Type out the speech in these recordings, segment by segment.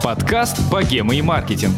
Подкаст «Богема и маркетинг».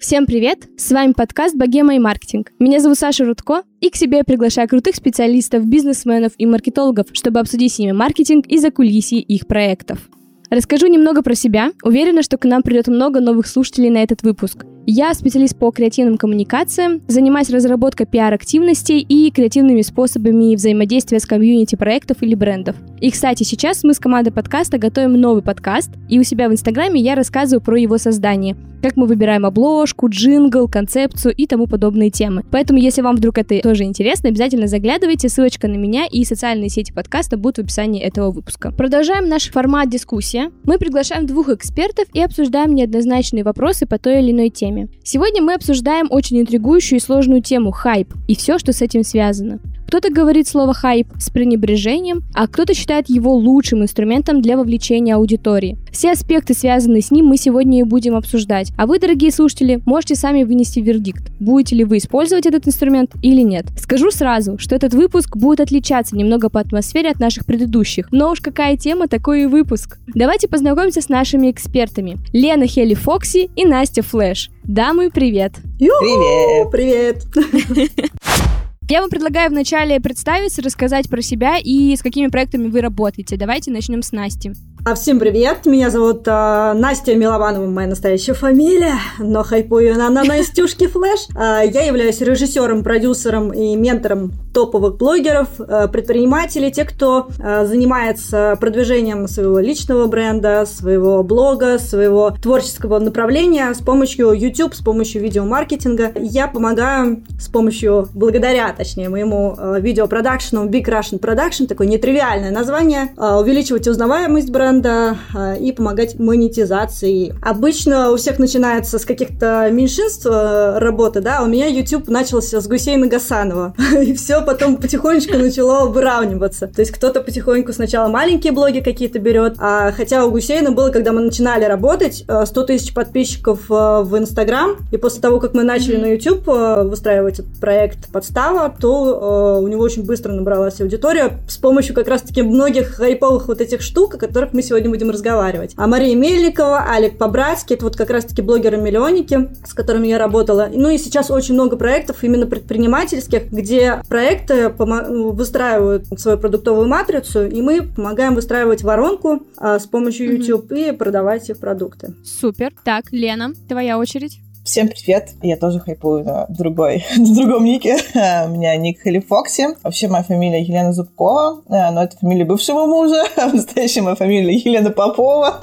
Всем привет! С вами подкаст «Богема и маркетинг». Меня зовут Саша Рудко, и к себе я приглашаю крутых специалистов, бизнесменов и маркетологов, чтобы обсудить с ними маркетинг и закулисье их проектов. Расскажу немного про себя. Уверена, что к нам придет много новых слушателей на этот выпуск. Я специалист по креативным коммуникациям, занимаюсь разработкой пиар-активностей и креативными способами взаимодействия с комьюнити проектов или брендов. И, кстати, сейчас мы с командой подкаста готовим новый подкаст, и у себя в Инстаграме я рассказываю про его создание, как мы выбираем обложку, джингл, концепцию и тому подобные темы. Поэтому, если вам вдруг это тоже интересно, обязательно заглядывайте, ссылочка на меня и социальные сети подкаста будут в описании этого выпуска. Продолжаем наш формат дискуссия. Мы приглашаем двух экспертов и обсуждаем неоднозначные вопросы по той или иной теме. Сегодня мы обсуждаем очень интригующую и сложную тему хайп и все, что с этим связано. Кто-то говорит слово хайп с пренебрежением, а кто-то считает его лучшим инструментом для вовлечения аудитории. Все аспекты, связанные с ним, мы сегодня и будем обсуждать. А вы, дорогие слушатели, можете сами вынести вердикт, будете ли вы использовать этот инструмент или нет. Скажу сразу, что этот выпуск будет отличаться немного по атмосфере от наших предыдущих. Но уж какая тема, такой и выпуск. Давайте познакомимся с нашими экспертами. Лена Хелли Фокси и Настя Флэш. Дамы, привет! Привет! Привет! Я вам предлагаю вначале представиться, рассказать про себя и с какими проектами вы работаете. Давайте начнем с Насти. А всем привет, меня зовут а, Настя Милованова, моя настоящая фамилия, но хайпую она на Настюшке Флэш. А, я являюсь режиссером, продюсером и ментором топовых блогеров, а, предпринимателей, тех, кто а, занимается продвижением своего личного бренда, своего блога, своего творческого направления с помощью YouTube, с помощью видеомаркетинга. Я помогаю с помощью, благодаря, точнее, моему а, видеопродакшену Big Russian Production, такое нетривиальное название, а, увеличивать узнаваемость бренда, а, и помогать монетизации. Обычно у всех начинается с каких-то меньшинств э, работы, да, у меня YouTube начался с Гусейна Гасанова, и все потом потихонечку начало выравниваться. То есть кто-то потихоньку сначала маленькие блоги какие-то берет, а хотя у Гусейна было, когда мы начинали работать, 100 э, тысяч подписчиков э, в Инстаграм, и после того, как мы начали на YouTube выстраивать проект подстава, то у него очень быстро набралась аудитория с помощью как раз-таки многих хайповых вот этих штук, о которых мы сегодня будем разговаривать. А Мария Мельникова, Алик Побратский, это вот как раз-таки блогеры-миллионники, с которыми я работала. Ну и сейчас очень много проектов именно предпринимательских, где проекты выстраивают свою продуктовую матрицу, и мы помогаем выстраивать воронку а, с помощью YouTube mm-hmm. и продавать их продукты. Супер. Так, Лена, твоя очередь. Всем привет! Я тоже хайпую на другой, на другом нике. У меня ник Хелли Фокси. Вообще моя фамилия Елена Зубкова, э, но это фамилия бывшего мужа. Настоящая моя фамилия Елена Попова.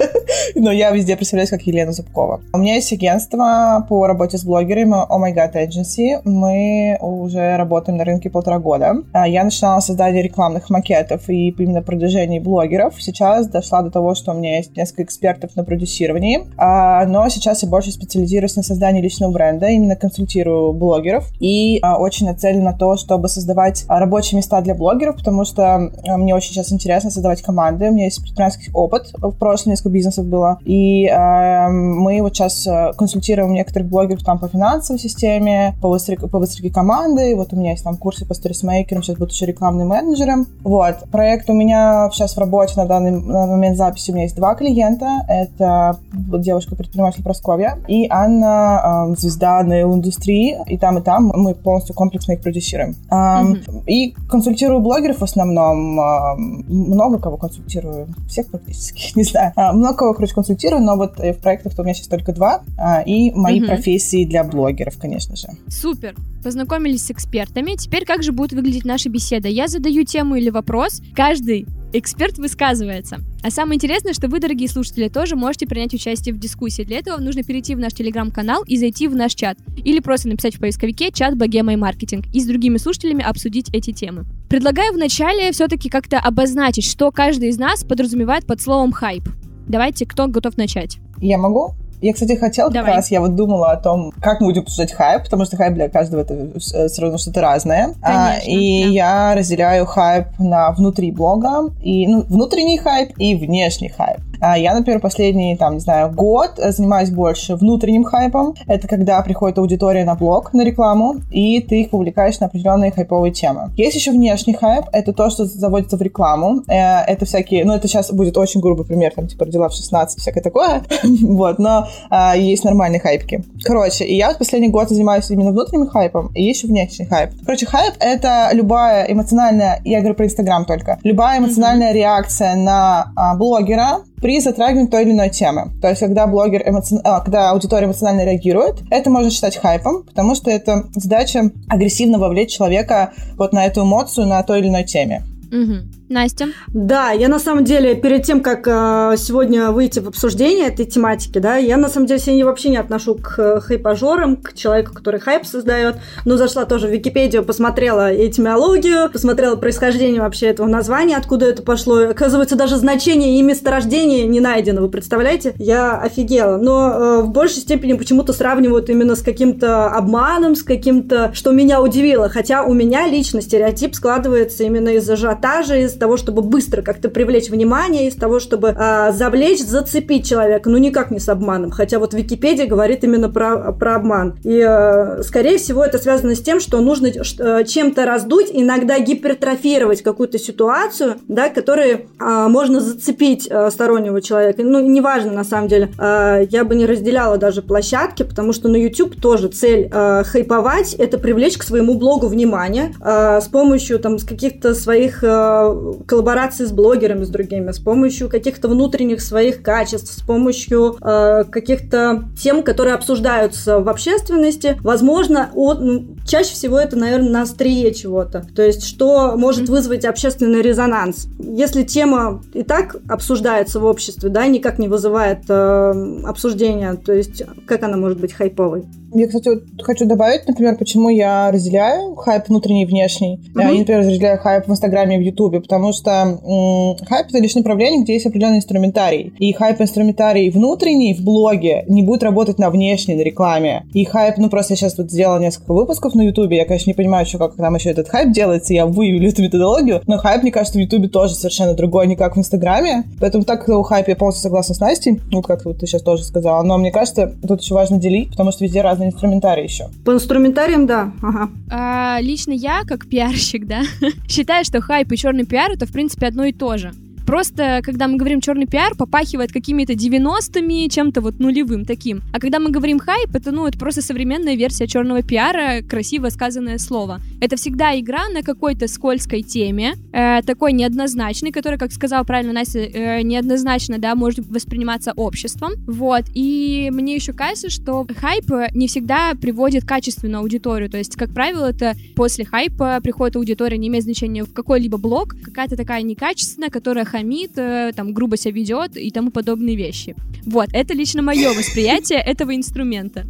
Но я везде представляюсь как Елена Зубкова. У меня есть агентство по работе с блогерами Oh My God Agency. Мы уже работаем на рынке полтора года. А, я начинала создание рекламных макетов и именно продвижение блогеров. Сейчас дошла до того, что у меня есть несколько экспертов на продюсировании. А, но сейчас я больше специализируюсь на создании создании личного бренда, именно консультирую блогеров. И а, очень нацелена на то, чтобы создавать а, рабочие места для блогеров, потому что а, мне очень сейчас интересно создавать команды. У меня есть предпринимательский опыт, в прошлом несколько бизнесов было, и а, мы вот сейчас а, консультируем некоторых блогеров там по финансовой системе, по выстройке, по выстройке команды, вот у меня есть там курсы по сторисмейкерам, сейчас буду еще рекламным менеджером. Вот, проект у меня сейчас в работе на данный на момент записи. У меня есть два клиента, это девушка-предприниматель Просковья и Анна э, звезда нейл-индустрии, и там, и там мы полностью комплексно их продюсируем. Э, mm-hmm. И консультирую блогеров в основном, э, много кого консультирую, всех практически, не знаю. Э, много кого, короче, консультирую, но вот в проектах-то у меня сейчас только два, э, и мои mm-hmm. профессии для блогеров, конечно же. Супер! Познакомились с экспертами. Теперь как же будет выглядеть наша беседа? Я задаю тему или вопрос, каждый эксперт высказывается. А самое интересное, что вы, дорогие слушатели, тоже можете принять участие в дискуссии. Для этого нужно перейти в наш телеграм-канал и зайти в наш чат. Или просто написать в поисковике чат «Богема и маркетинг» и с другими слушателями обсудить эти темы. Предлагаю вначале все-таки как-то обозначить, что каждый из нас подразумевает под словом «хайп». Давайте, кто готов начать? Я могу? Я, кстати, хотела Давай. как раз, я вот думала о том, как мы будем обсуждать хайп, потому что хайп для каждого это э, все равно что-то разное. А, Конечно, а, и да. я разделяю хайп на внутри блога, и ну, внутренний хайп и внешний хайп. А я, например, последний, там, не знаю, год занимаюсь больше внутренним хайпом. Это когда приходит аудитория на блог, на рекламу, и ты их вовлекаешь на определенные хайповые темы. Есть еще внешний хайп, это то, что заводится в рекламу. Э, это всякие, ну, это сейчас будет очень грубый пример, там, типа, родила в 16, всякое такое. вот, но а, есть нормальные хайпки. Короче, и я вот последний год занимаюсь именно внутренним хайпом, и еще внешний хайп. Короче, хайп — это любая эмоциональная, я говорю про Инстаграм только, любая эмоциональная mm-hmm. реакция на а, блогера, при затрагивании той или иной темы. То есть, когда блогер эмоци... а, когда аудитория эмоционально реагирует, это можно считать хайпом, потому что это задача агрессивно вовлечь человека вот на эту эмоцию на той или иной теме. Угу. Настя? Да, я на самом деле перед тем, как э, сегодня выйти в обсуждение этой тематики, да, я на самом деле себя вообще не отношу к э, хайпажорам, к человеку, который хайп создает. Но зашла тоже в Википедию, посмотрела этимологию, посмотрела происхождение вообще этого названия, откуда это пошло. Оказывается, даже значение и месторождение не найдено, вы представляете? Я офигела. Но э, в большей степени почему-то сравнивают именно с каким-то обманом, с каким-то, что меня удивило. Хотя у меня лично стереотип складывается именно из ажиотажа, из того, чтобы быстро как-то привлечь внимание, из того, чтобы э, завлечь, зацепить человека, ну никак не с обманом. Хотя вот Википедия говорит именно про, про обман. И, э, скорее всего, это связано с тем, что нужно э, чем-то раздуть, иногда гипертрофировать какую-то ситуацию, да, которой э, можно зацепить э, стороннего человека. Ну, неважно, на самом деле. Э, я бы не разделяла даже площадки, потому что на YouTube тоже цель э, хайповать, это привлечь к своему блогу внимание э, с помощью там с каких-то своих э, коллаборации с блогерами, с другими, с помощью каких-то внутренних своих качеств, с помощью э, каких-то тем, которые обсуждаются в общественности. Возможно, от, ну, чаще всего это, наверное, на острие чего-то. То есть, что может вызвать общественный резонанс. Если тема и так обсуждается в обществе, да, никак не вызывает э, обсуждения, то есть, как она может быть хайповой? Я, кстати, вот хочу добавить, например, почему я разделяю хайп внутренний и внешний. Mm-hmm. Я, например, разделяю хайп в Инстаграме и в Ютубе, потому что м- хайп — это лишь направление, где есть определенный инструментарий. И хайп-инструментарий внутренний в блоге не будет работать на внешней, на рекламе. И хайп, ну, просто я сейчас вот сделала несколько выпусков на Ютубе, я, конечно, не понимаю еще, как там еще этот хайп делается, я выявлю эту методологию, но хайп, мне кажется, в Ютубе тоже совершенно другой, не как в Инстаграме. Поэтому так у хайпа я полностью согласна с Настей, ну, как вот ты сейчас тоже сказала. Но мне кажется, тут еще важно делить, потому что везде разные на инструментарий еще. По инструментариям, да. Ага. А, лично я, как пиарщик, да, считаю, что хайп и черный пиар это, в принципе, одно и то же. Просто, когда мы говорим черный пиар, попахивает какими-то 90-ми, чем-то вот нулевым таким. А когда мы говорим хайп, это, ну, это просто современная версия черного пиара, красиво сказанное слово. Это всегда игра на какой-то скользкой теме, э, такой неоднозначной, которая, как сказала правильно Настя, э, неоднозначно, да, может восприниматься обществом. Вот. И мне еще кажется, что хайп не всегда приводит качественную аудиторию. То есть, как правило, это после хайпа приходит аудитория, не имеет значения в какой-либо блог, какая-то такая некачественная, которая хамит, э, там, грубо себя ведет и тому подобные вещи. Вот, это лично мое восприятие этого инструмента.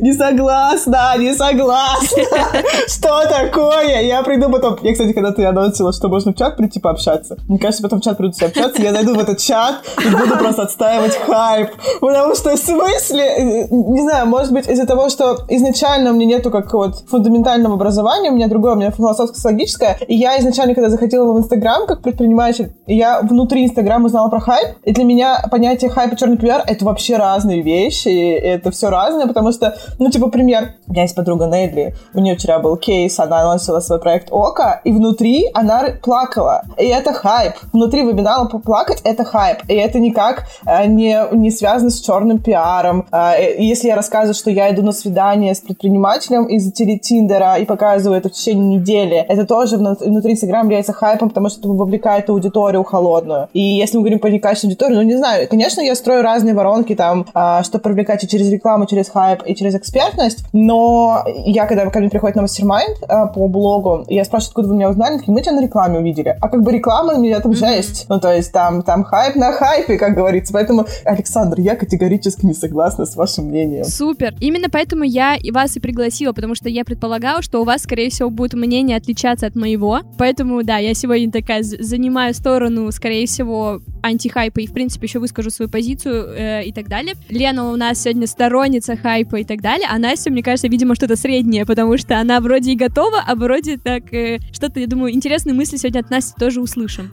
Не согласна, не согласна. Что такое? Я приду потом... Я, кстати, когда ты анонсила, что можно в чат прийти пообщаться, мне кажется, потом в чат придут все общаться, я зайду в этот чат и буду просто отстаивать хайп. Потому что в смысле... Не знаю, может быть, из-за того, что изначально у меня нету как вот фундаментального образования, у меня другое, у меня философско-логическое, и я изначально, когда заходила в Инстаграм как предприниматель, я внутри Инстаграма узнала про хайп, и для меня понятие хайп и черный пиар — это вообще разные вещи, и это все разное, потому что ну, типа, пример. У меня есть подруга Недли, у нее вчера был кейс, она анонсила свой проект Ока, и внутри она плакала. И это хайп. Внутри вебинара поплакать — это хайп. И это никак э, не, не связано с черным пиаром. Э, если я рассказываю, что я иду на свидание с предпринимателем из телетиндера и показываю это в течение недели, это тоже внутри Инстаграма является хайпом, потому что это вовлекает аудиторию холодную. И если мы говорим про некачественную аудиторию, ну, не знаю, конечно, я строю разные воронки там, э, чтобы привлекать и через рекламу, через хайп, и через через экспертность, но я, когда ко мне приходит на mastermind э, по блогу, я спрашиваю, откуда вы меня узнали, такие, мы тебя на рекламе увидели. А как бы реклама у меня там жесть. Ну, то есть там, там хайп на хайпе, как говорится. Поэтому, Александр, я категорически не согласна с вашим мнением. Супер. Именно поэтому я и вас и пригласила, потому что я предполагала, что у вас, скорее всего, будет мнение отличаться от моего. Поэтому, да, я сегодня такая занимаю сторону, скорее всего, антихайпа и, в принципе, еще выскажу свою позицию э, и так далее. Лена у нас сегодня сторонница хайпа и так далее, а Настя, мне кажется, видимо, что-то среднее, потому что она вроде и готова, а вроде так э, что-то, я думаю, интересные мысли сегодня от Насти тоже услышим.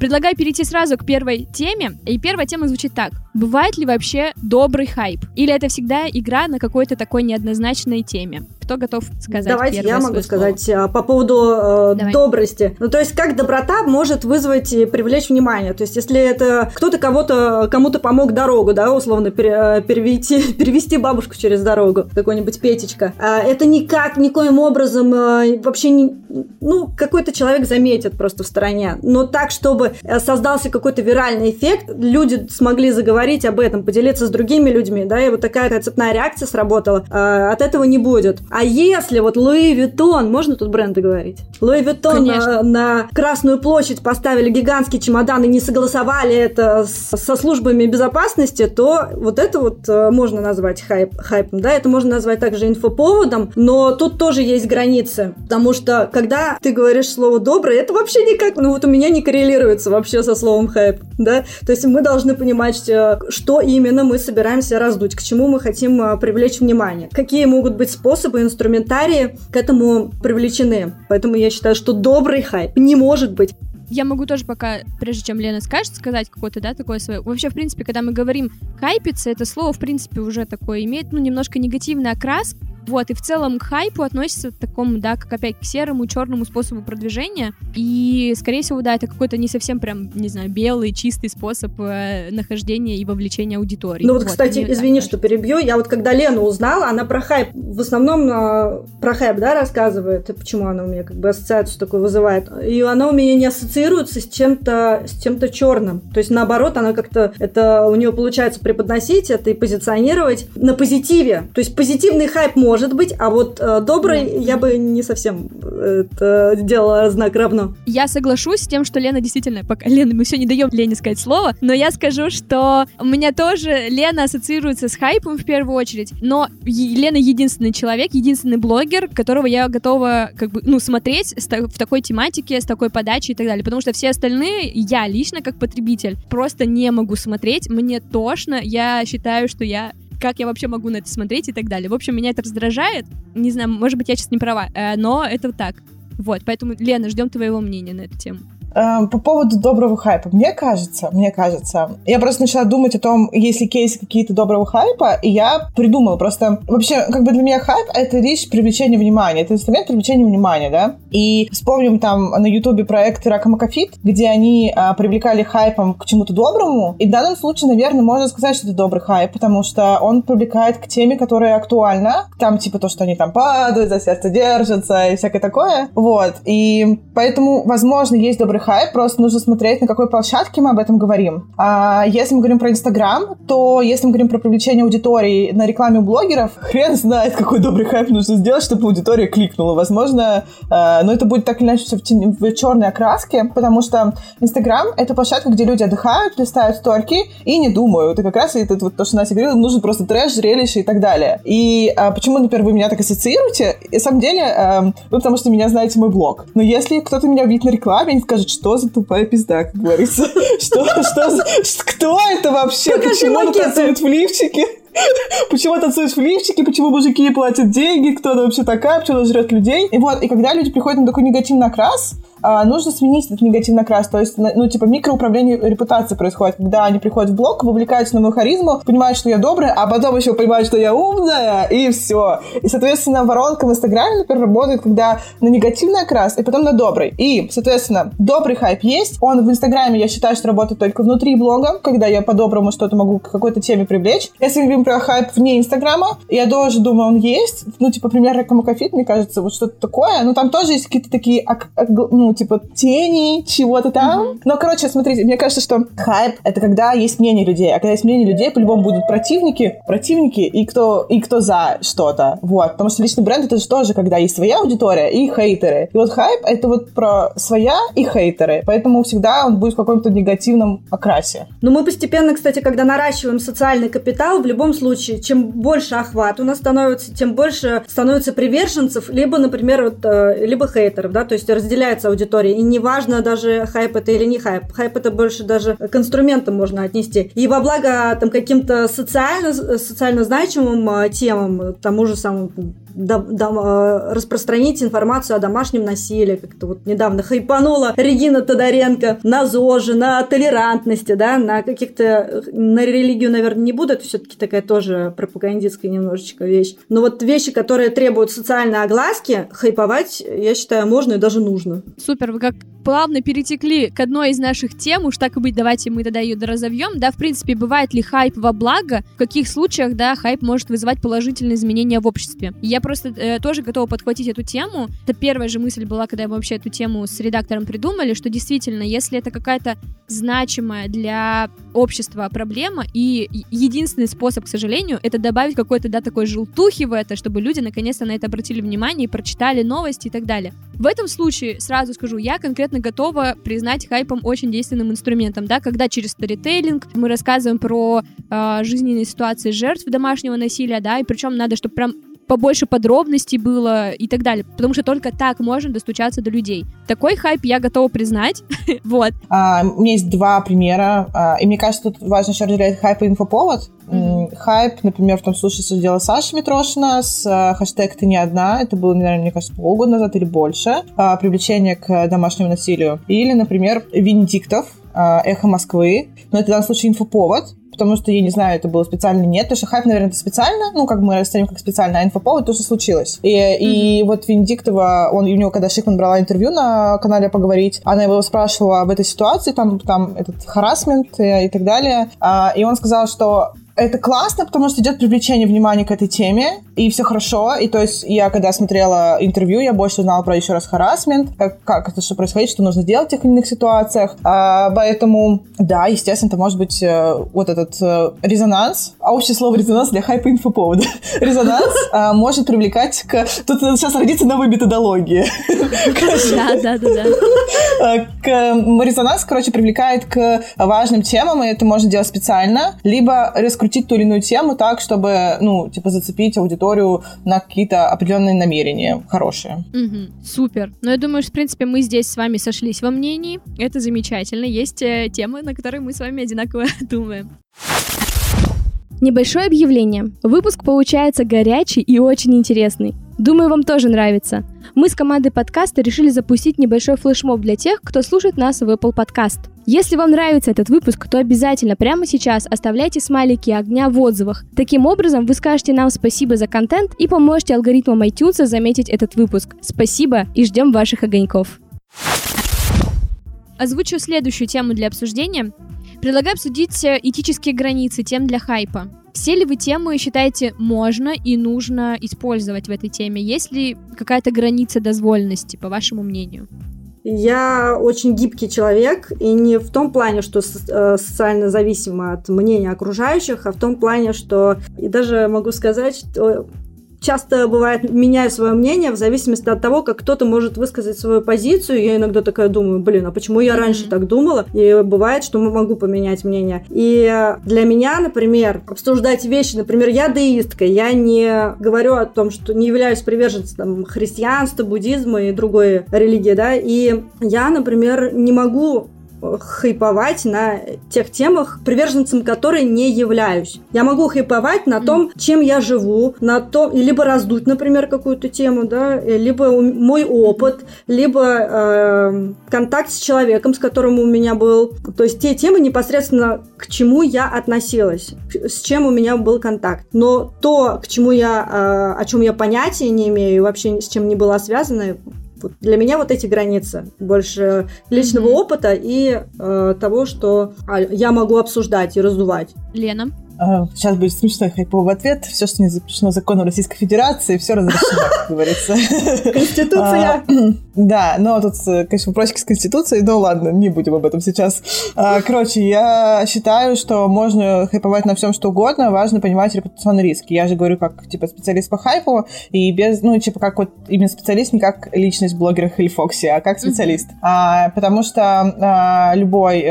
Предлагаю перейти сразу к первой теме. И первая тема звучит так. Бывает ли вообще добрый хайп? Или это всегда игра на какой-то такой неоднозначной теме? Кто готов сказать Давайте я могу свое слово? сказать а, по поводу э, Давай. добрости. Ну, то есть, как доброта может вызвать и привлечь внимание. То есть, если это кто-то кого-то, кому-то помог дорогу, да, условно, пере- э, перевести, перевести бабушку через дорогу, какой-нибудь Петечка, а, это никак, никоим образом э, вообще не... Ну, какой-то человек заметит просто в стороне. Но так, чтобы э, создался какой-то виральный эффект, люди смогли заговорить об этом, поделиться с другими людьми, да, и вот такая цепная реакция сработала, от этого не будет. А если вот Луи Виттон, можно тут бренды говорить? Луи Виттон э, на Красную площадь поставили гигантский чемодан и не согласовали это с- со службами безопасности, то вот это вот э, можно назвать хайп, хайпом, да, это можно назвать также инфоповодом, но тут тоже есть границы, потому что когда ты говоришь слово «добрый», это вообще никак, ну вот у меня не коррелируется вообще со словом хайп, да, то есть мы должны понимать, э, что именно мы собираемся раздуть, к чему мы хотим э, привлечь внимание, какие могут быть способы, инструментарии к этому привлечены, поэтому я считаю, что добрый хайп не может быть Я могу тоже пока, прежде чем Лена скажет, сказать какое-то, да, такое свое. Вообще, в принципе, когда мы говорим хайпиться, это слово, в принципе, уже такое имеет, ну, немножко негативный окрас. Вот, и в целом к хайпу относится к такому, да, как опять к серому, черному способу продвижения. И, скорее всего, да, это какой-то не совсем прям, не знаю, белый, чистый способ э, нахождения и вовлечения аудитории. Ну вот, кстати, мне извини, так что перебью. Я вот когда Лену узнала, она про хайп, в основном э, про хайп, да, рассказывает, и почему она у меня как бы ассоциацию такую вызывает. И она у меня не ассоциируется с чем-то с чем-то черным. То есть наоборот, она как-то это у нее получается преподносить это и позиционировать на позитиве. То есть позитивный хайп может быть, а вот э, добрый я бы не совсем это делала знак равно. Я соглашусь с тем, что Лена действительно... Пока... Лена, мы все не даем Лене сказать слово, но я скажу, что у меня тоже Лена ассоциируется с хайпом в первую очередь, но Лена единственный человек, единственный блогер, которого я готова как бы, ну, смотреть в такой тематике, с такой подачей и так далее, потому что все остальные, я лично как потребитель, просто не могу смотреть, мне тошно, я считаю, что я как я вообще могу на это смотреть и так далее. В общем, меня это раздражает. Не знаю, может быть, я сейчас не права, э, но это вот так. Вот, поэтому, Лена, ждем твоего мнения на эту тему. Эм, По поводу доброго хайпа. Мне кажется, мне кажется, я просто начала думать о том, есть ли кейсы какие-то доброго хайпа, и я придумала просто... Вообще, как бы для меня хайп — это лишь привлечение внимания, это инструмент привлечения внимания, да? И вспомним там на ютубе проект Ракамакафит, где они а, привлекали хайпом к чему-то доброму, и в данном случае, наверное, можно сказать, что это добрый хайп, потому что он привлекает к теме, которая актуальна, там типа то, что они там падают, за сердце держатся и всякое такое, вот, и поэтому, возможно, есть добрый хайп, просто нужно смотреть, на какой площадке мы об этом говорим. А если мы говорим про Инстаграм, то если мы говорим про привлечение аудитории на рекламе у блогеров, хрен знает, какой добрый хайп нужно сделать, чтобы аудитория кликнула. Возможно, э, но это будет так или иначе все в, тени- в черной окраске, потому что Инстаграм — это площадка, где люди отдыхают, листают сторки и не думают. И как раз это вот то, что Настя говорила, нужен просто трэш, зрелище и так далее. И а, почему, например, вы меня так ассоциируете? И, на самом деле, эм, вы потому что меня знаете мой блог. Но если кто-то меня увидит на рекламе, они скажут, что за тупая пизда, как говорится. Что, что, кто это вообще? Почему он танцует в лифчике? Почему танцуют в лифчике, почему мужики платят деньги, кто она вообще такая, почему она жрет людей. И вот, и когда люди приходят на такой негативный окрас, а, нужно сменить этот негативный окрас. То есть, ну, типа, микроуправление репутацией происходит, когда они приходят в блог, вовлекаются на мою харизму, понимают, что я добрая, а потом еще понимают, что я умная, и все. И, соответственно, воронка в Инстаграме, например, работает, когда на негативный окрас, и потом на добрый. И, соответственно, добрый хайп есть. Он в Инстаграме, я считаю, что работает только внутри блога, когда я по-доброму что-то могу к какой-то теме привлечь. Если мы говорим про хайп вне Инстаграма, я тоже думаю, он есть. Ну, типа, пример Ракамакафит, мне кажется, вот что-то такое. Ну, там тоже есть какие-то такие, ак- ак- ну, типа, тени чего-то там. Но, короче, смотрите, мне кажется, что хайп — это когда есть мнение людей. А когда есть мнение людей, по-любому будут противники, противники и кто, и кто за что-то. Вот. Потому что личный бренд — это же тоже, когда есть своя аудитория и хейтеры. И вот хайп — это вот про своя и хейтеры. Поэтому всегда он будет в каком-то негативном окрасе. Но мы постепенно, кстати, когда наращиваем социальный капитал, в любом случае, чем больше охват у нас становится, тем больше становится приверженцев, либо, например, вот, э, либо хейтеров, да, то есть разделяется аудитория. И неважно даже хайп это или не хайп. Хайп это больше даже к инструментам можно отнести. И во благо там каким-то социально, социально значимым э, темам, тому же самому распространить информацию о домашнем насилии. Как-то вот недавно хайпанула Регина Тодоренко на ЗОЖе, на толерантности, да, на каких-то... На религию, наверное, не буду, это все-таки такая тоже пропагандистская немножечко вещь. Но вот вещи, которые требуют социальной огласки, хайповать, я считаю, можно и даже нужно. Супер, вы как плавно перетекли к одной из наших тем, уж так и быть, давайте мы тогда ее доразовьем, да, в принципе, бывает ли хайп во благо, в каких случаях, да, хайп может вызывать положительные изменения в обществе. Я просто э, тоже готова подхватить эту тему. Это первая же мысль была, когда мы вообще эту тему с редактором придумали, что действительно, если это какая-то значимая для общества проблема, и единственный способ, к сожалению, это добавить какой-то, да, такой желтухи в это, чтобы люди наконец-то на это обратили внимание и прочитали новости и так далее. В этом случае, сразу скажу, я конкретно готова признать хайпом очень действенным инструментом, да, когда через сторителлинг мы рассказываем про э, жизненные ситуации жертв домашнего насилия, да, и причем надо, чтобы прям побольше подробностей было и так далее, потому что только так можно достучаться до людей. Такой хайп я готова признать, вот. А, у меня есть два примера, а, и мне кажется, тут важно еще разделять хайп и инфоповод. Mm-hmm. Хайп, например, в том случае, что сделала Саша Митрошина с а, хэштег «Ты не одна», это было, наверное, мне кажется, полгода назад или больше, а, привлечение к домашнему насилию. Или, например, Венедиктов, а, «Эхо Москвы», но это в данном случае инфоповод, потому что, я не знаю, это было специально или нет, потому что хайп, наверное, это специально, ну, как мы расценим как специально, а инфоповод то, что случилось. И, mm-hmm. и вот Венедиктова, он, у него, когда Шикман брала интервью на канале «Поговорить», она его спрашивала об этой ситуации, там, там этот харасмент и, и так далее, а, и он сказал, что это классно, потому что идет привлечение внимания к этой теме, и все хорошо. И то есть я, когда смотрела интервью, я больше узнала про еще раз харасмент, как, как это что происходит, что нужно делать в тех или иных ситуациях. А, поэтому, да, естественно, это может быть э, вот этот э, резонанс, а общее слово резонанс для хайпа инфоповода. резонанс а, может привлекать к... Тут сейчас родится новая методология. Да, да, да. К... Резонанс, короче, привлекает к важным темам, и это можно делать специально, либо раскрутить ту или иную тему так, чтобы, ну, типа, зацепить аудиторию на какие-то определенные намерения хорошие. Угу, супер. Но я думаю, что, в принципе, мы здесь с вами сошлись во мнении. Это замечательно. Есть э, темы, на которые мы с вами одинаково думаем. Небольшое объявление. Выпуск получается горячий и очень интересный. Думаю, вам тоже нравится. Мы с командой подкаста решили запустить небольшой флешмоб для тех, кто слушает нас в Apple Podcast. Если вам нравится этот выпуск, то обязательно прямо сейчас оставляйте смайлики огня в отзывах. Таким образом, вы скажете нам спасибо за контент и поможете алгоритмам iTunes заметить этот выпуск. Спасибо и ждем ваших огоньков. Озвучу следующую тему для обсуждения. Предлагаю обсудить э, этические границы тем для хайпа. Все ли вы темы считаете можно и нужно использовать в этой теме? Есть ли какая-то граница дозволенности, по вашему мнению? Я очень гибкий человек, и не в том плане, что э, социально зависимо от мнения окружающих, а в том плане, что и даже могу сказать, что часто бывает меняю свое мнение в зависимости от того, как кто-то может высказать свою позицию. Я иногда такая думаю, блин, а почему я раньше так думала? И бывает, что могу поменять мнение. И для меня, например, обсуждать вещи, например, я деистка, я не говорю о том, что не являюсь приверженцем там, христианства, буддизма и другой религии, да, и я, например, не могу хайповать на тех темах, приверженцем которой не являюсь. Я могу хайповать на том, чем я живу, на том, либо раздуть, например, какую-то тему, да, либо мой опыт, либо э, контакт с человеком, с которым у меня был. То есть те темы непосредственно к чему я относилась, с чем у меня был контакт. Но то, к чему я, э, о чем я понятия не имею, вообще с чем не была связана, для меня вот эти границы больше личного mm-hmm. опыта и э, того, что а, я могу обсуждать и раздувать. Лена? Сейчас будет смешной хайповый ответ. Все, что не запрещено законом Российской Федерации, все разрешено, как говорится. Конституция. А, да, но тут, конечно, вопросики с Конституцией, но ладно, не будем об этом сейчас. А, короче, я считаю, что можно хайповать на всем, что угодно, важно понимать репутационные риски. Я же говорю как, типа, специалист по хайпу, и без, ну, типа, как вот именно специалист, не как личность блогера Хельфокси, а как специалист. А, потому что любой,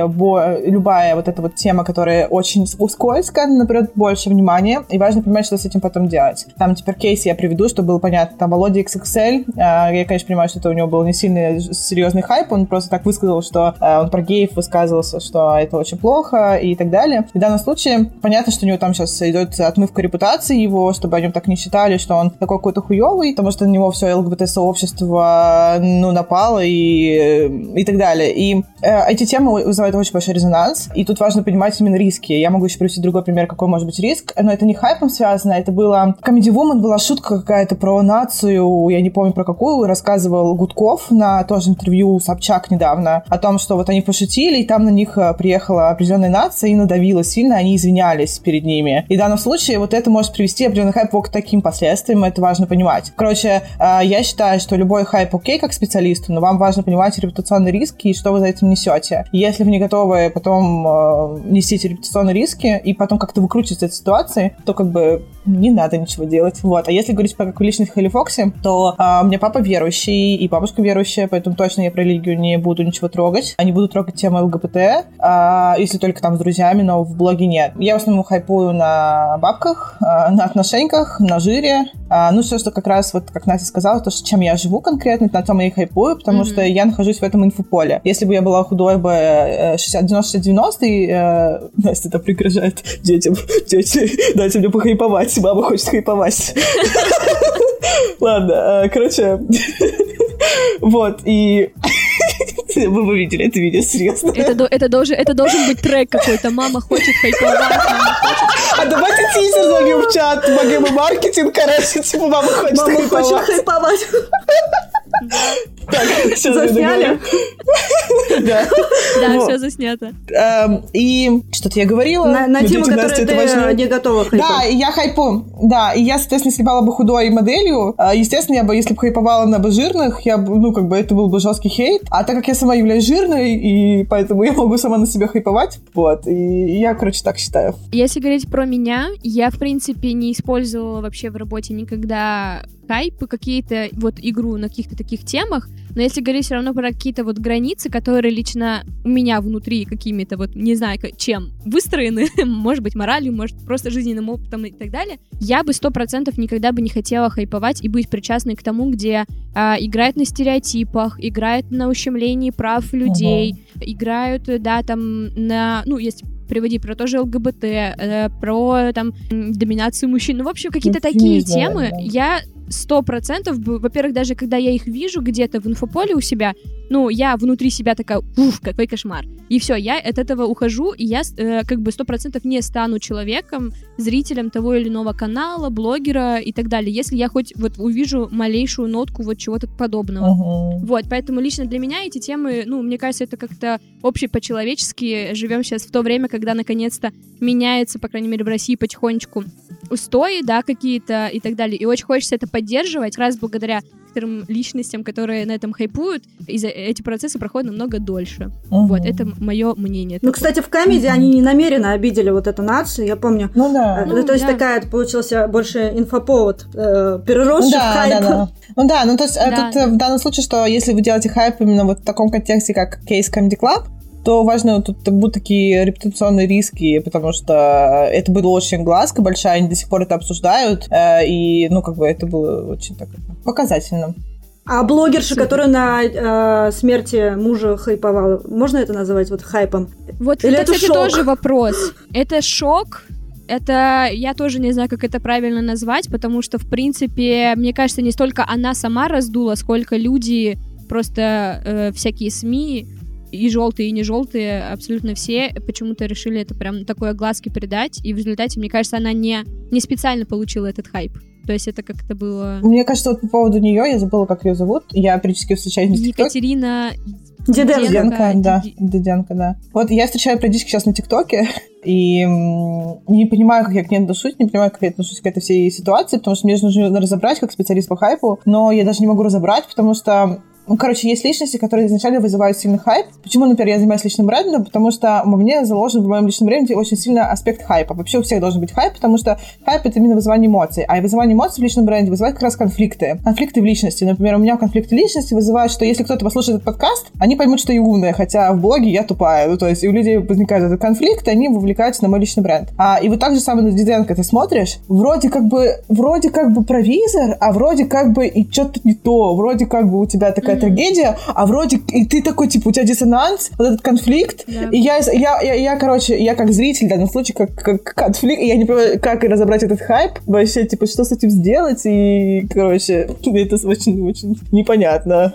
любая вот эта вот тема, которая очень скользкая, наоборот, больше внимания, и важно понимать, что с этим потом делать. Там теперь кейс я приведу, чтобы было понятно. Там Володя XXL, а, я, конечно, понимаю, что это у него был не сильно серьезный хайп, он просто так высказал, что а, он про геев высказывался, что это очень плохо и так далее. В данном случае понятно, что у него там сейчас идет отмывка репутации его, чтобы о нем так не считали, что он такой какой-то хуёвый, потому что на него все ЛГБТ-сообщество, ну, напало и, и так далее. И э, эти темы вызывают очень большой резонанс, и тут важно понимать именно риски. Я могу еще привести другой пример, какой может быть риск, но это не хайпом связано, это было... Comedy Woman была шутка какая-то про нацию, я не помню про какую, рассказывал Гудков на тоже интервью Собчак недавно, о том, что вот они пошутили, и там на них э, приехала определенная нация и надавила сильно, они извинялись перед ними. И в данном случае вот это может привести определенный хайп к таким последствиям, это важно понимать. Короче, э, я считаю, что любой хайп окей как специалисту, но вам важно понимать репутационные риски и что вы за этим несете. Если вы не готовы потом э, нести эти репутационные риски и потом как-то выкручиваться из этой ситуации, то как бы не надо ничего делать. Вот. А если говорить про Хелли Фокси, то а, у меня папа верующий и бабушка верующая, поэтому точно я про религию не буду ничего трогать. Они будут трогать тему ЛГБТ, а, если только там с друзьями, но в блоге нет. Я в основном хайпую на бабках, а, на отношениях, на жире. А, ну, все, что как раз, вот как Настя сказала, то, что чем я живу конкретно, на том я и хайпую, потому mm-hmm. что я нахожусь в этом инфополе. Если бы я была худой бы 90-90, э, Настя это пригрожает детям. Дети, дайте мне похайповать, мама хочет хайповать. Ладно, э, короче, вот, и вы бы видели это видео, серьезно. Это, это, должен, это должен быть трек какой-то. Мама хочет хайповать, мама хочет... А давайте тизер зальем в чат. Богема маркетинг, короче, типа мама хочет Мама хайповать. хочет хайповать. Так, Засняли? Да. Да, все заснято. Эм, И что-то я говорила. На, но тему, детям, которую ты важнее. не готова Да, я хайпу. Да, и я, соответственно, если была бы худой моделью, э, естественно, я бы, если бы хайповала на бы жирных, я бы, ну, как бы, это был бы жесткий хейт. А так как я сама являюсь жирной, и поэтому я могу сама на себя хайповать, вот, и я, короче, так считаю. Если говорить про меня, я, в принципе, не использовала вообще в работе никогда хайпы, какие-то вот игру на каких-то таких темах, но если говорить все равно про какие-то вот границы, которые лично у меня внутри какими-то вот, не знаю, чем выстроены, может быть, моралью, может, просто жизненным опытом и так далее, я бы сто процентов никогда бы не хотела хайповать и быть причастной к тому, где а, играет на стереотипах, играет на ущемлении прав людей, играют, да, там, на, ну, есть приводи про тоже ЛГБТ, э, про там доминацию мужчин. Ну, в общем, какие-то такие темы. да. Я сто процентов, во-первых, даже когда я их вижу где-то в инфополе у себя, ну, я внутри себя такая, уф, какой кошмар. И все, я от этого ухожу, и я э, как бы сто процентов не стану человеком, зрителем того или иного канала, блогера и так далее, если я хоть вот увижу малейшую нотку вот чего-то подобного. Мгм. Вот, поэтому лично для меня эти темы, ну, мне кажется, это как-то общепочеловечески. Живем сейчас в то время, когда наконец-то меняется, по крайней мере, в России потихонечку устои, да, какие-то и так далее. И очень хочется это поддерживать, как раз благодаря некоторым личностям, которые на этом хайпуют, и за- эти процессы проходят намного дольше. Мгм. Вот, это мое мнение. Ну, такое. кстати, в комедии они не намеренно обидели вот эту нацию, я помню. Ну да. Э, Ну, то есть да. такая получился больше инфоповод, э, переросший в да, хайп. да, да. Ну да, ну то есть э, Да, тут э, в данном случае, что если вы делаете хайп именно вот в таком контексте, как кейс Comedy Club, то важно, тут будут такие репутационные риски, потому что это было очень глазка большая, они до сих пор это обсуждают, э, и, ну, как бы это было очень так показательно. А блогерша, которая на э, смерти мужа хайповала, можно это называть вот хайпом? Вот Или это, это кстати, шок? тоже вопрос. Это шок. Это я тоже не знаю, как это правильно назвать, потому что, в принципе, мне кажется, не столько она сама раздула, сколько люди, просто э, всякие СМИ, и желтые, и не желтые, абсолютно все почему-то решили это прям такой огласки придать, и в результате, мне кажется, она не, не специально получила этот хайп. То есть это как-то было... Мне кажется, вот по поводу нее, я забыла, как ее зовут, я периодически встречаюсь ТикТоке. Екатерина Диденко. Диденко, да, Диденко, да. Вот я встречаю периодически сейчас на ТикТоке, и не понимаю, как я к ней отношусь, не понимаю, как я отношусь к этой всей ситуации, потому что мне же нужно разобрать как специалист по хайпу, но я даже не могу разобрать, потому что ну, короче, есть личности, которые изначально вызывают сильный хайп. Почему, например, я занимаюсь личным брендом? Потому что у меня заложен в моем личном бренде очень сильно аспект хайпа. Вообще у всех должен быть хайп, потому что хайп — это именно вызывание эмоций. А вызывание эмоций в личном бренде вызывает как раз конфликты. Конфликты в личности. Например, у меня конфликты личности вызывают, что если кто-то послушает этот подкаст, они поймут, что я умная, хотя в блоге я тупая. Ну, то есть и у людей возникает этот конфликт, и они вовлекаются на мой личный бренд. А, и вот так же самое на дизайн, когда ты смотришь, вроде как бы, вроде как бы провизор, а вроде как бы и что-то не то. Вроде как бы у тебя такая. Трагедия, а вроде и ты такой, типа, у тебя диссонанс, вот этот конфликт. Yeah. И я, я, я, я, короче, я как зритель в данном случае, как, как конфликт, и я не понимаю, как разобрать этот хайп, вообще, типа, что с этим сделать, и, короче, это очень-очень непонятно.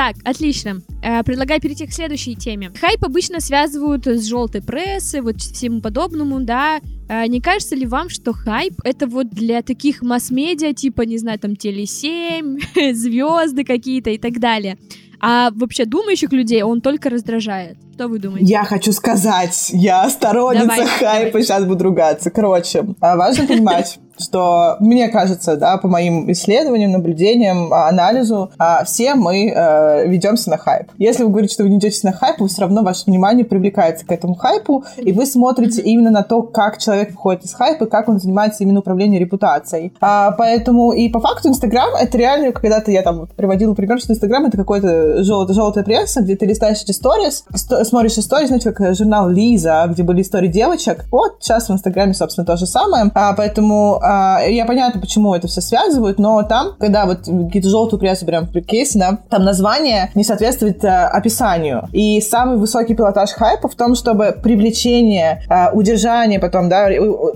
Так, отлично. Э, предлагаю перейти к следующей теме. Хайп обычно связывают с желтой прессой, вот всему подобному, да. Э, не кажется ли вам, что хайп это вот для таких масс-медиа, типа, не знаю, там, Теле7, звезды какие-то и так далее? А вообще думающих людей он только раздражает. Что вы думаете? Я хочу сказать, я сторонница давай, хайпа, давай. сейчас буду ругаться. Короче, а, важно понимать, что, мне кажется, да, по моим исследованиям, наблюдениям, а, анализу, а, все мы э, ведемся на хайп. Если вы говорите, что вы не идете на хайп, вы все равно ваше внимание привлекается к этому хайпу, и вы смотрите именно на то, как человек выходит из хайпа, как он занимается именно управлением репутацией. А, поэтому и по факту Инстаграм это реально, когда-то я там приводила пример, что Инстаграм это какой-то желтый, желтая пресса, где ты листаешь эти сторис, смотришь истории, знаете, как журнал Лиза, где были истории девочек. Вот сейчас в Инстаграме, собственно, то же самое. А, поэтому а, я понятно, почему это все связывают, но там, когда вот какие-то желтую прессу прям кейсы, да, там название не соответствует а, описанию. И самый высокий пилотаж хайпа в том, чтобы привлечение, а, удержание потом, да,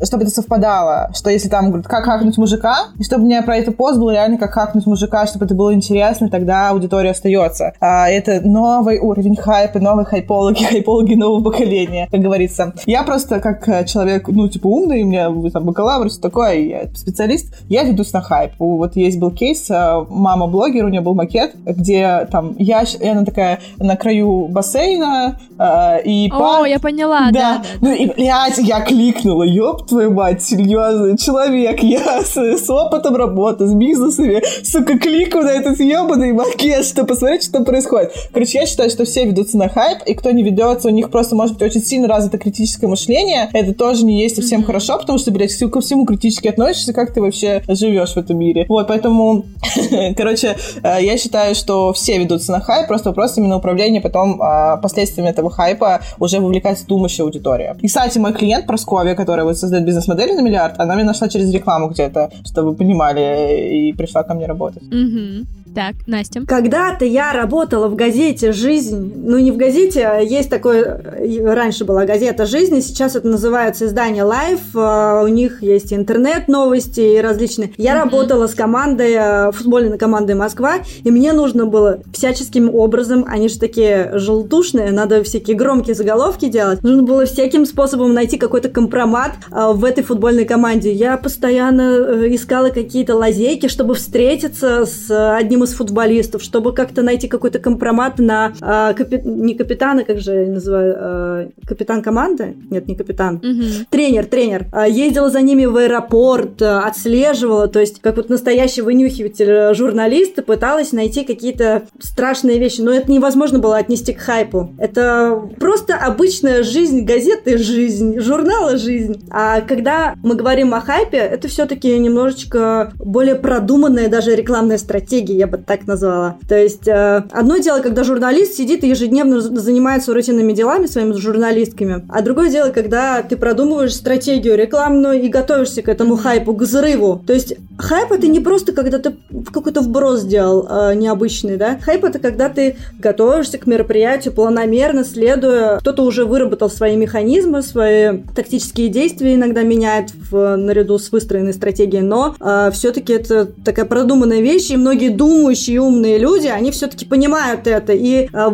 чтобы это совпадало, что если там говорят, как хакнуть мужика, и чтобы мне про это пост был реально как хакнуть мужика, чтобы это было интересно, тогда аудитория остается. А, это новый уровень хайпа, новые хайпологи, хайпологи нового поколения, как говорится. Я просто как э, человек, ну, типа, умный, у меня там бакалавр, все такое, я специалист, я ведусь на хайп. Вот есть был кейс, э, мама блогер, у нее был макет, где там я, она такая на краю бассейна, э, и... О, пар... я поняла, да. да, ну и, блядь, я кликнула, ёб твою мать, серьезно, человек, я с, с опытом работы, с бизнесами, сука, кликаю на этот ебаный макет, что посмотреть, что происходит. Короче, я считаю, что все ведутся на хайп, и кто не ведется, у них просто может быть очень сильно развито критическое мышление. Это тоже не есть совсем mm-hmm. хорошо, потому что, блядь, ко всему критически относишься, как ты вообще живешь в этом мире. Вот, поэтому, короче, э, я считаю, что все ведутся на хайп, просто вопрос именно управления потом а, последствиями этого хайпа уже вовлекается думающая аудитория. И, кстати, мой клиент Просковья, которая вот создает бизнес-модель на миллиард, она меня нашла через рекламу где-то, чтобы вы понимали, и пришла ко мне работать. Mm-hmm. Так, Настя. Когда-то я работала в газете «Жизнь». Ну, не в газете, а есть такое... Раньше была газета «Жизнь», сейчас это называется издание «Life». А, у них есть интернет-новости и различные. Я mm-hmm. работала с командой, э, футбольной командой «Москва», и мне нужно было всяческим образом, они же такие желтушные, надо всякие громкие заголовки делать, нужно было всяким способом найти какой-то компромат э, в этой футбольной команде. Я постоянно э, искала какие-то лазейки, чтобы встретиться с одним из футболистов, чтобы как-то найти какой-то компромат на э, капи... не капитана, как же я называю, э, капитан команды? Нет, не капитан. Угу. Тренер, тренер. Э, ездила за ними в аэропорт, отслеживала, то есть как вот настоящий вынюхиватель журналиста пыталась найти какие-то страшные вещи, но это невозможно было отнести к хайпу. Это просто обычная жизнь газеты, жизнь, журнала жизнь. А когда мы говорим о хайпе, это все-таки немножечко более продуманная даже рекламная стратегия, я бы бы так назвала. То есть, э, одно дело, когда журналист сидит и ежедневно занимается рутинными делами своими журналистками, а другое дело, когда ты продумываешь стратегию рекламную и готовишься к этому хайпу, к взрыву. То есть, хайп это не просто, когда ты какой-то вброс сделал э, необычный, да? Хайп это когда ты готовишься к мероприятию планомерно, следуя, кто-то уже выработал свои механизмы, свои тактические действия иногда меняет в, наряду с выстроенной стратегией, но э, все-таки это такая продуманная вещь, и многие думают, думающие умные люди, они все-таки понимают это. И э,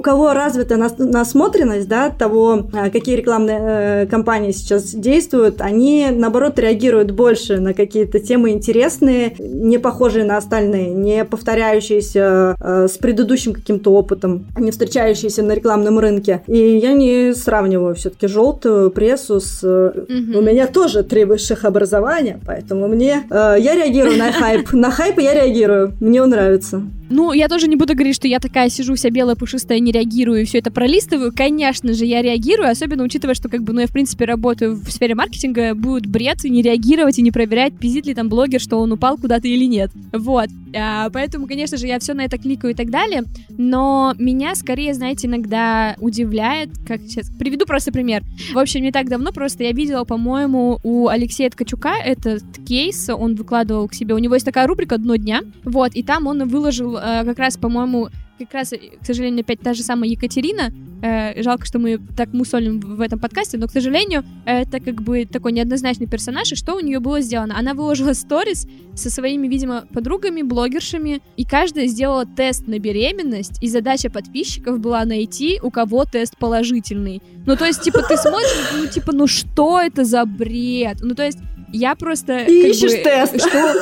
у кого развита нас, насмотренность, да, того, э, какие рекламные э, кампании сейчас действуют, они, наоборот, реагируют больше на какие-то темы интересные, не похожие на остальные, не повторяющиеся э, с предыдущим каким-то опытом, не встречающиеся на рекламном рынке. И я не сравниваю все-таки желтую прессу с... Mm-hmm. У меня тоже три высших образования, поэтому мне... Э, я реагирую на хайп. На хайп я реагирую. Мне мне он нравится. Ну, я тоже не буду говорить, что я такая сижу вся белая, пушистая, не реагирую и все это пролистываю. Конечно же, я реагирую, особенно учитывая, что как бы, ну, я, в принципе, работаю в сфере маркетинга, будет бред и не реагировать, и не проверять, пиздит ли там блогер, что он упал куда-то или нет. Вот. А, поэтому, конечно же, я все на это кликаю и так далее. Но меня скорее, знаете, иногда удивляет, как сейчас... Приведу просто пример. В общем, не так давно просто я видела, по-моему, у Алексея Ткачука этот кейс, он выкладывал к себе. У него есть такая рубрика «Дно дня», вот, и там он выложил э, как раз, по-моему, как раз, к сожалению, опять та же самая Екатерина. Э, жалко, что мы так мусолим в этом подкасте, но, к сожалению, это как бы такой неоднозначный персонаж. И что у нее было сделано? Она выложила сторис со своими, видимо, подругами, блогершами, и каждая сделала тест на беременность, и задача подписчиков была найти, у кого тест положительный. Ну, то есть, типа, ты смотришь, ну, типа, ну что это за бред? Ну, то есть, я просто... Как ищешь бы, тест. Что...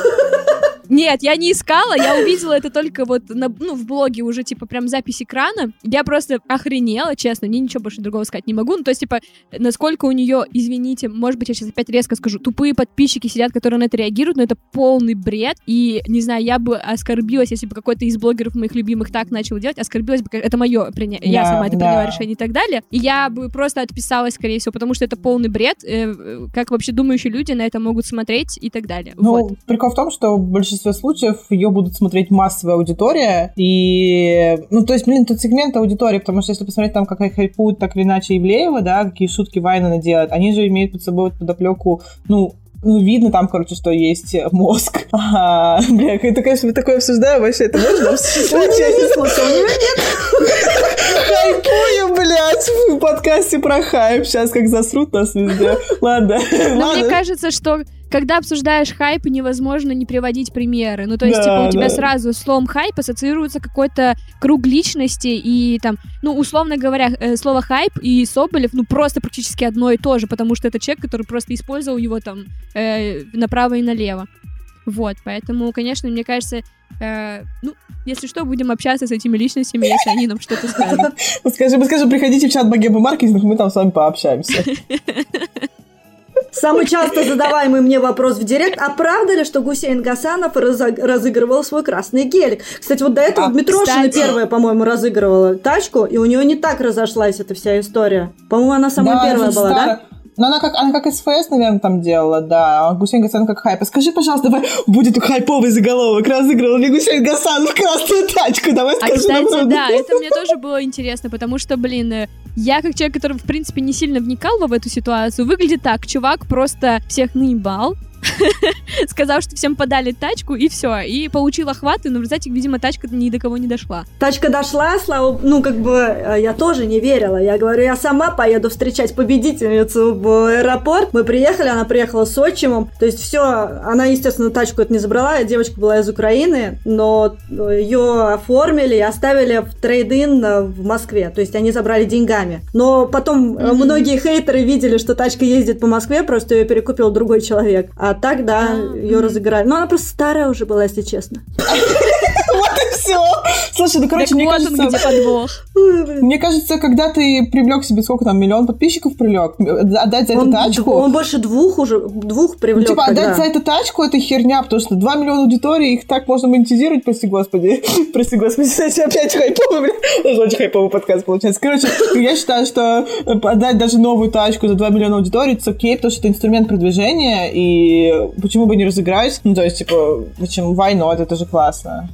Нет, я не искала, я увидела это только вот на, ну, в блоге уже, типа, прям запись экрана. Я просто охренела, честно, мне ничего больше другого сказать не могу. Ну, то есть, типа, насколько у нее, извините, может быть, я сейчас опять резко скажу, тупые подписчики сидят, которые на это реагируют, но это полный бред. И, не знаю, я бы оскорбилась, если бы какой-то из блогеров моих любимых так начал делать, оскорбилась бы, это мое, приня... я Да, сама это да. приняла решение и так далее. И я бы просто отписалась, скорее всего, потому что это полный бред. э, э, как вообще думающие люди на это могут смотреть и так далее. Ну, вот. прикол в том, что в большинстве случаев ее будут смотреть массовая аудитория, и, ну, то есть, блин, тут сегмент аудитории, потому что если посмотреть там, как хайпуют так или иначе Ивлеева, да, какие шутки Вайна она делает, они же имеют под собой подоплеку, ну, ну, видно там, короче, что есть мозг. А, бля, это, конечно, мы такое обсуждаем, вообще, это можно обсуждать? Я не знаю. Хайпую, блядь, в подкасте про хайп. Сейчас как засрут нас везде. Ладно, Но мне ладно. кажется, что когда обсуждаешь хайп, невозможно не приводить примеры. Ну, то есть, Да, типа, у тебя да. сразу словом хайп ассоциируется какой-то круг личности, и там, ну, условно говоря, э, слово хайп и Соболев, ну, просто практически одно и то же, потому что это человек, который просто использовал его там э, направо и налево. Вот, поэтому, конечно, мне кажется, э, ну, если что, будем общаться с этими личностями, если они нам что-то скажут. Ну, Скажи, мы скажем, приходите в чат Богема Маркетинг, мы там с вами пообщаемся. Самый часто задаваемый мне вопрос в директ, а правда ли, что Гусейн Гасанов разыгрывал свой красный гелик? Кстати, вот до этого А, Дмитрошина кстати. первая, по-моему, разыгрывала тачку, и у нее не так разошлась эта вся история. По-моему, она самая Да, первая была, да? Ну, она как, она как СФС, наверное, там делала, да. А Гусейн Гасан как хайп. А Скажи, пожалуйста, давай, будет хайповый заголовок. Разыгрывал ли Гусейн Гасан в красную тачку? Давай А, скажи нам кстати, да, это мне тоже было интересно, потому что, блин, э, я как человек, который, в принципе, не сильно вникал в эту ситуацию, выглядит так, чувак просто всех наебал, сказал, что всем подали тачку, и все, и получил охваты, но в результате, видимо, тачка ни до кого не дошла. Тачка дошла, слава, ну, как бы, э, я тоже не верила. Я говорю, я сама поеду встречать победительницу в аэропорт. Мы приехали, она приехала с отчимом. То есть все, она, естественно, тачку это не забрала. Девочка была из Украины, но ее оформили и оставили в трейд-ин э, в Москве. То есть они забрали деньгами. Но потом э, Мгм. многие хейтеры видели, что тачка ездит по Москве, просто ее перекупил другой человек. А так, да, ее разыграли. Но она просто старая уже была, если честно. Вот и все. Слушай, ну, короче, мне кажется... где подвох. Мне кажется, когда ты привлек себе сколько там, миллион подписчиков привлек, отдать за эту Он, тачку... он больше двух уже, двух Ну, привлек типа, отдать за эту тачку это херня, потому что 2 миллиона аудитории, их так можно монетизировать, прости господи. прости господи, кстати, опять хайповый, блин. Даже очень хайповый подкаст получается. Короче, я считаю, что э, отдать даже новую тачку за 2 миллиона аудитории, это окей, потому что это инструмент продвижения, и почему бы не разыграть? Ну, то есть, типа, почему, why not, это же классно.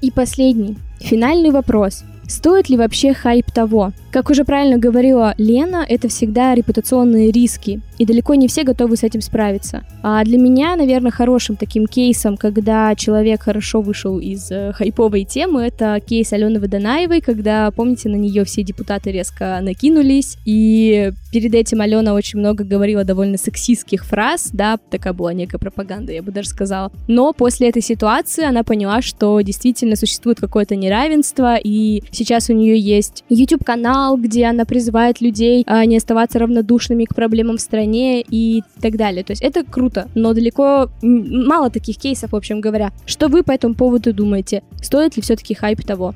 И последний, финальный вопрос. Стоит ли вообще хайп того? Как уже правильно говорила Лена, это всегда репутационные риски, и далеко не все готовы с этим справиться. А для меня, наверное, хорошим таким кейсом, когда человек хорошо вышел из э, хайповой темы, это кейс Алены Водонаевой, когда, помните, на нее все депутаты резко накинулись, и перед этим Алена очень много говорила довольно сексистских фраз, да, такая была некая пропаганда, я бы даже сказала. Но после этой ситуации она поняла, что действительно существует какое-то неравенство, и сейчас у нее есть YouTube-канал, где она призывает людей а, не оставаться равнодушными к проблемам в стране и так далее. То есть это круто, но далеко мало таких кейсов, в общем говоря. Что вы по этому поводу думаете? Стоит ли все-таки хайп того?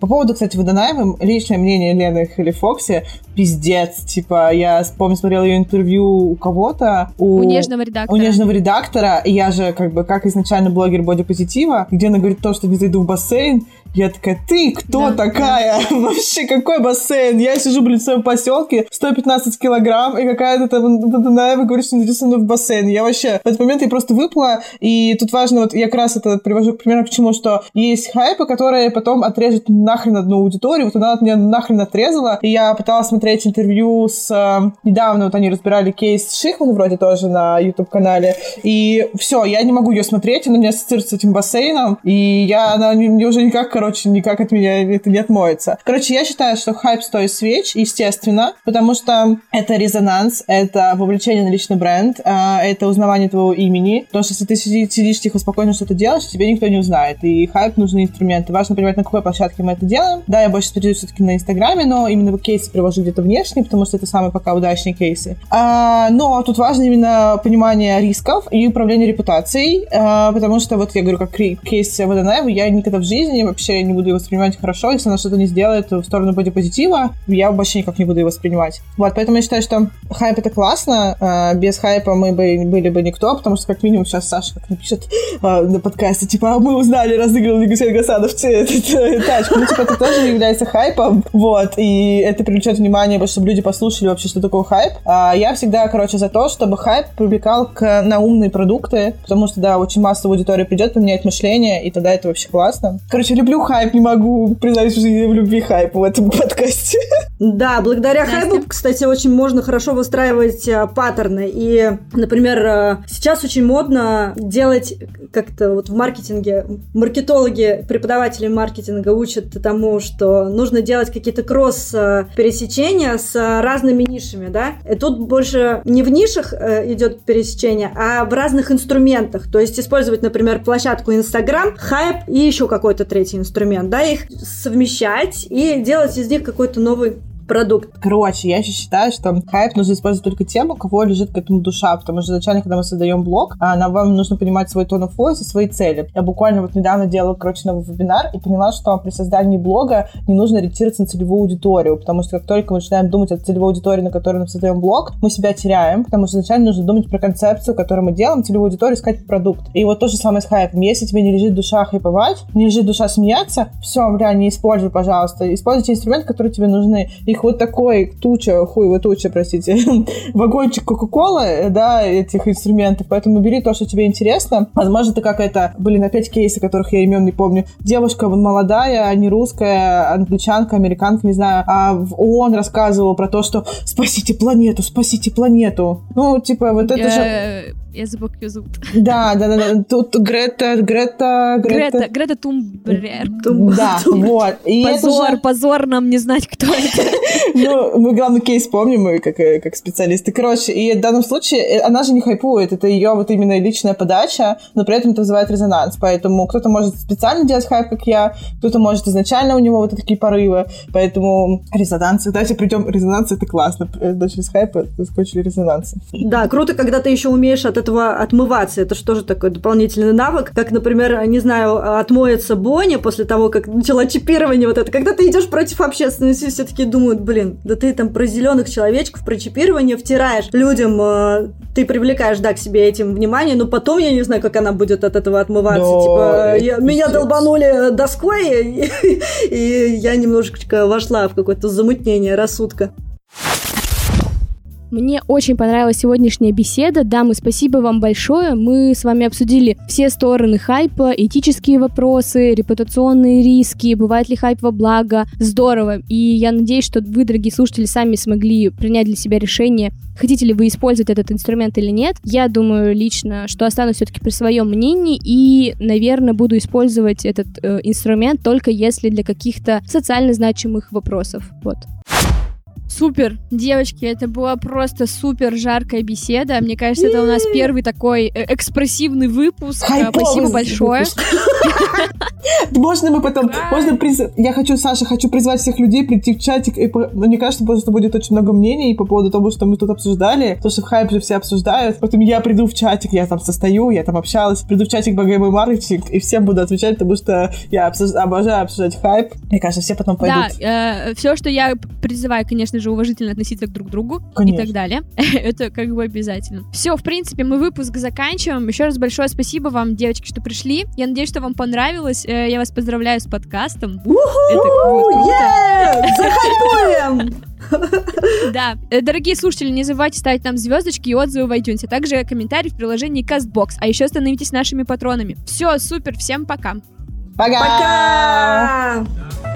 По поводу, кстати, Водонаевым, личное мнение Лены Халифокси, пиздец. Типа, я помню, смотрела ее интервью у кого-то. У, нежного редактора. У нежного редактора. И я же, как бы, как изначально блогер бодипозитива, где она говорит то, что не зайду в бассейн, я такая, ты кто Да, такая? Вообще, какой бассейн? Я сижу, блин, в своем поселке, 115 килограмм, и какая-то там Водонаева говорит, что не иди со мной в бассейн. Я вообще в этот момент я просто выпала, и тут важно, вот я как раз это привожу к примеру к чему, что есть хайпы, которые потом отрежут нахрен одну аудиторию, вот она от меня нахрен отрезала, и я пыталась смотреть интервью с... э, недавно вот они разбирали кейс Шихман вроде тоже на YouTube-канале, и все, я не могу ее смотреть, она меня ассоциирует с этим бассейном, и я, она мне уже никак, короче, никак от меня это не отмоется. Короче, я считаю, что хайп стоит свеч, естественно, потому что это резонанс, это вовлечение на личный бренд, а, это узнавание твоего имени, потому что если ты сиди- сидишь тихо, спокойно что-то делаешь, тебе никто не узнает, и хайп нужны инструменты. Важно понимать, на какой площадке мы это делаем. Да, я больше специализируюсь все-таки на Инстаграме, но именно кейсы привожу где-то внешне, потому что это самые пока удачные кейсы. А, но тут важно именно понимание рисков и управление репутацией, а, потому что вот я говорю, как кейс Водонаева, я никогда в жизни вообще не буду его воспринимать хорошо, если она что-то не сделает в сторону бодипозитива, я вообще никак не буду его воспринимать. Вот, поэтому я считаю, что хайп это классно, а, без хайпа мы бы были бы никто, потому что как минимум сейчас Саша как напишет а, на подкасте, типа, «А мы узнали, разыграл Гусейн Гасанов т- тачку. Ну, типа, это тоже является хайпом, вот, и это привлечет внимание, чтобы люди послушали вообще, что такое хайп. А я всегда, короче, за то, чтобы хайп привлекал к, на умные продукты, потому что, да, очень массовая аудитория придет, поменяет мышление, и тогда это вообще классно. Короче, люблю хайп, не могу признать в жизни в любви хайпа в этом подкасте. Да, благодаря Настя? хайпу, кстати, очень можно хорошо выстраивать э, паттерны. И, например, э, сейчас очень модно делать как-то вот в маркетинге. Маркетологи, преподаватели маркетинга учат тому, что нужно делать какие-то кросс-пересечения с э, разными нишами, да. И тут больше не в нишах идет пересечение, а в разных инструментах. То есть использовать, например, площадку Инстаграм, хайп и еще какой-то третий инструмент, да, их совмещать и делать из них какой-то новый продукт. Короче, я еще считаю, что хайп нужно использовать только тем, у кого лежит к этому душа, потому что изначально, когда мы создаем блог, а, нам вам нужно понимать свой тон of voice и свои цели. Я буквально вот недавно делала, короче, новый вебинар и поняла, что при создании блога не нужно ориентироваться на целевую аудиторию, потому что как только мы начинаем думать о целевой аудитории, на которой мы создаем блог, мы себя теряем, потому что изначально нужно думать про концепцию, которую мы делаем, целевую аудиторию, искать продукт. И вот то же самое с хайпом. Если тебе не лежит душа хайповать, не лежит душа смеяться, все, бля, не используй, пожалуйста. Используйте инструменты, которые тебе нужны. Их вот такой туча, хуево туча, простите, вагончик Кока-Колы, да, этих инструментов. Поэтому бери то, что тебе интересно. Возможно, это какая-то, блин, опять кейсы, которых я имен не помню. Девушка молодая, не русская, англичанка, американка, не знаю, а в ООН рассказывала про то, что спасите планету, спасите планету. Ну, типа, вот это же... Я, забыл, как ее зовут. Да, да, да, да. Тут Грета, Грета, Грета, Грета Тумбрер. Да, вот. И это Позор, же- позор нам не знать, кто это. Ну, мы главный кейс помним, мы как, э, как специалисты. Короче, и в данном случае э, она же не хайпует, это ее вот именно личная подача, но при этом это вызывает резонанс. Поэтому кто-то может специально делать хайп, как я, кто-то может изначально у него вот такие порывы. Поэтому резонанс. Давайте придем, резонанс это классно. Э, да, Через хайпа заскочили резонансы. Да, круто, когда ты еще умеешь от этого отмываться. Это же тоже такой дополнительный навык. Как, например, не знаю, отмоется Боня после того, как начала чипирование вот это. Когда ты идешь против общественности, все таки думают, блин, да ты там про зеленых человечков, про чипирование втираешь людям, э, ты привлекаешь, да, к себе этим внимание, но потом я не знаю, как она будет от этого отмываться. Да, типа, это я- меня долбанули доской, и, и я немножечко вошла в какое-то замутнение рассудка. Мне очень понравилась сегодняшняя беседа. Дамы, спасибо вам большое. Мы с вами обсудили все стороны хайпа, этические вопросы, репутационные риски, бывает ли хайп во благо. Здорово. И я надеюсь, что вы, дорогие слушатели, сами смогли принять для себя решение, хотите ли вы использовать этот инструмент или нет. Я думаю лично, что останусь все-таки при своем мнении и, наверное, буду использовать этот э, инструмент только если для каких-то социально значимых вопросов. Вот. Супер, девочки, это была просто супер жаркая беседа. Мне кажется, это у нас первый такой э, экспрессивный выпуск. Э, Спасибо большое. Можно мы потом... Можно Я хочу, Саша, хочу призвать всех людей прийти в чатик. И... ну, Мне кажется, просто будет очень много мнений по поводу того, что мы тут обсуждали. То, что в хайп же все обсуждают. Потом я приду в чатик, я там состою, я там общалась. Приду в чатик БГМ маркетинг и всем буду отвечать, потому что я обожаю обсуждать хайп. Мне кажется, все потом Да, пойдут. все, что я призываю, конечно же, уважительно относиться друг к другу и Конечно. так далее. Это как бы обязательно. Все, в принципе, мы выпуск заканчиваем. Еще раз большое спасибо вам, девочки, что пришли. Я надеюсь, что вам понравилось. Э, Я вас поздравляю с подкастом. Это круто. Захайпуем! Да. Э, Дорогие слушатели, не забывайте ставить нам звездочки и отзывы в iTunes, а также комментарии в приложении CastBox. А еще становитесь нашими патронами. Все, супер, всем пока. Пока! Пока!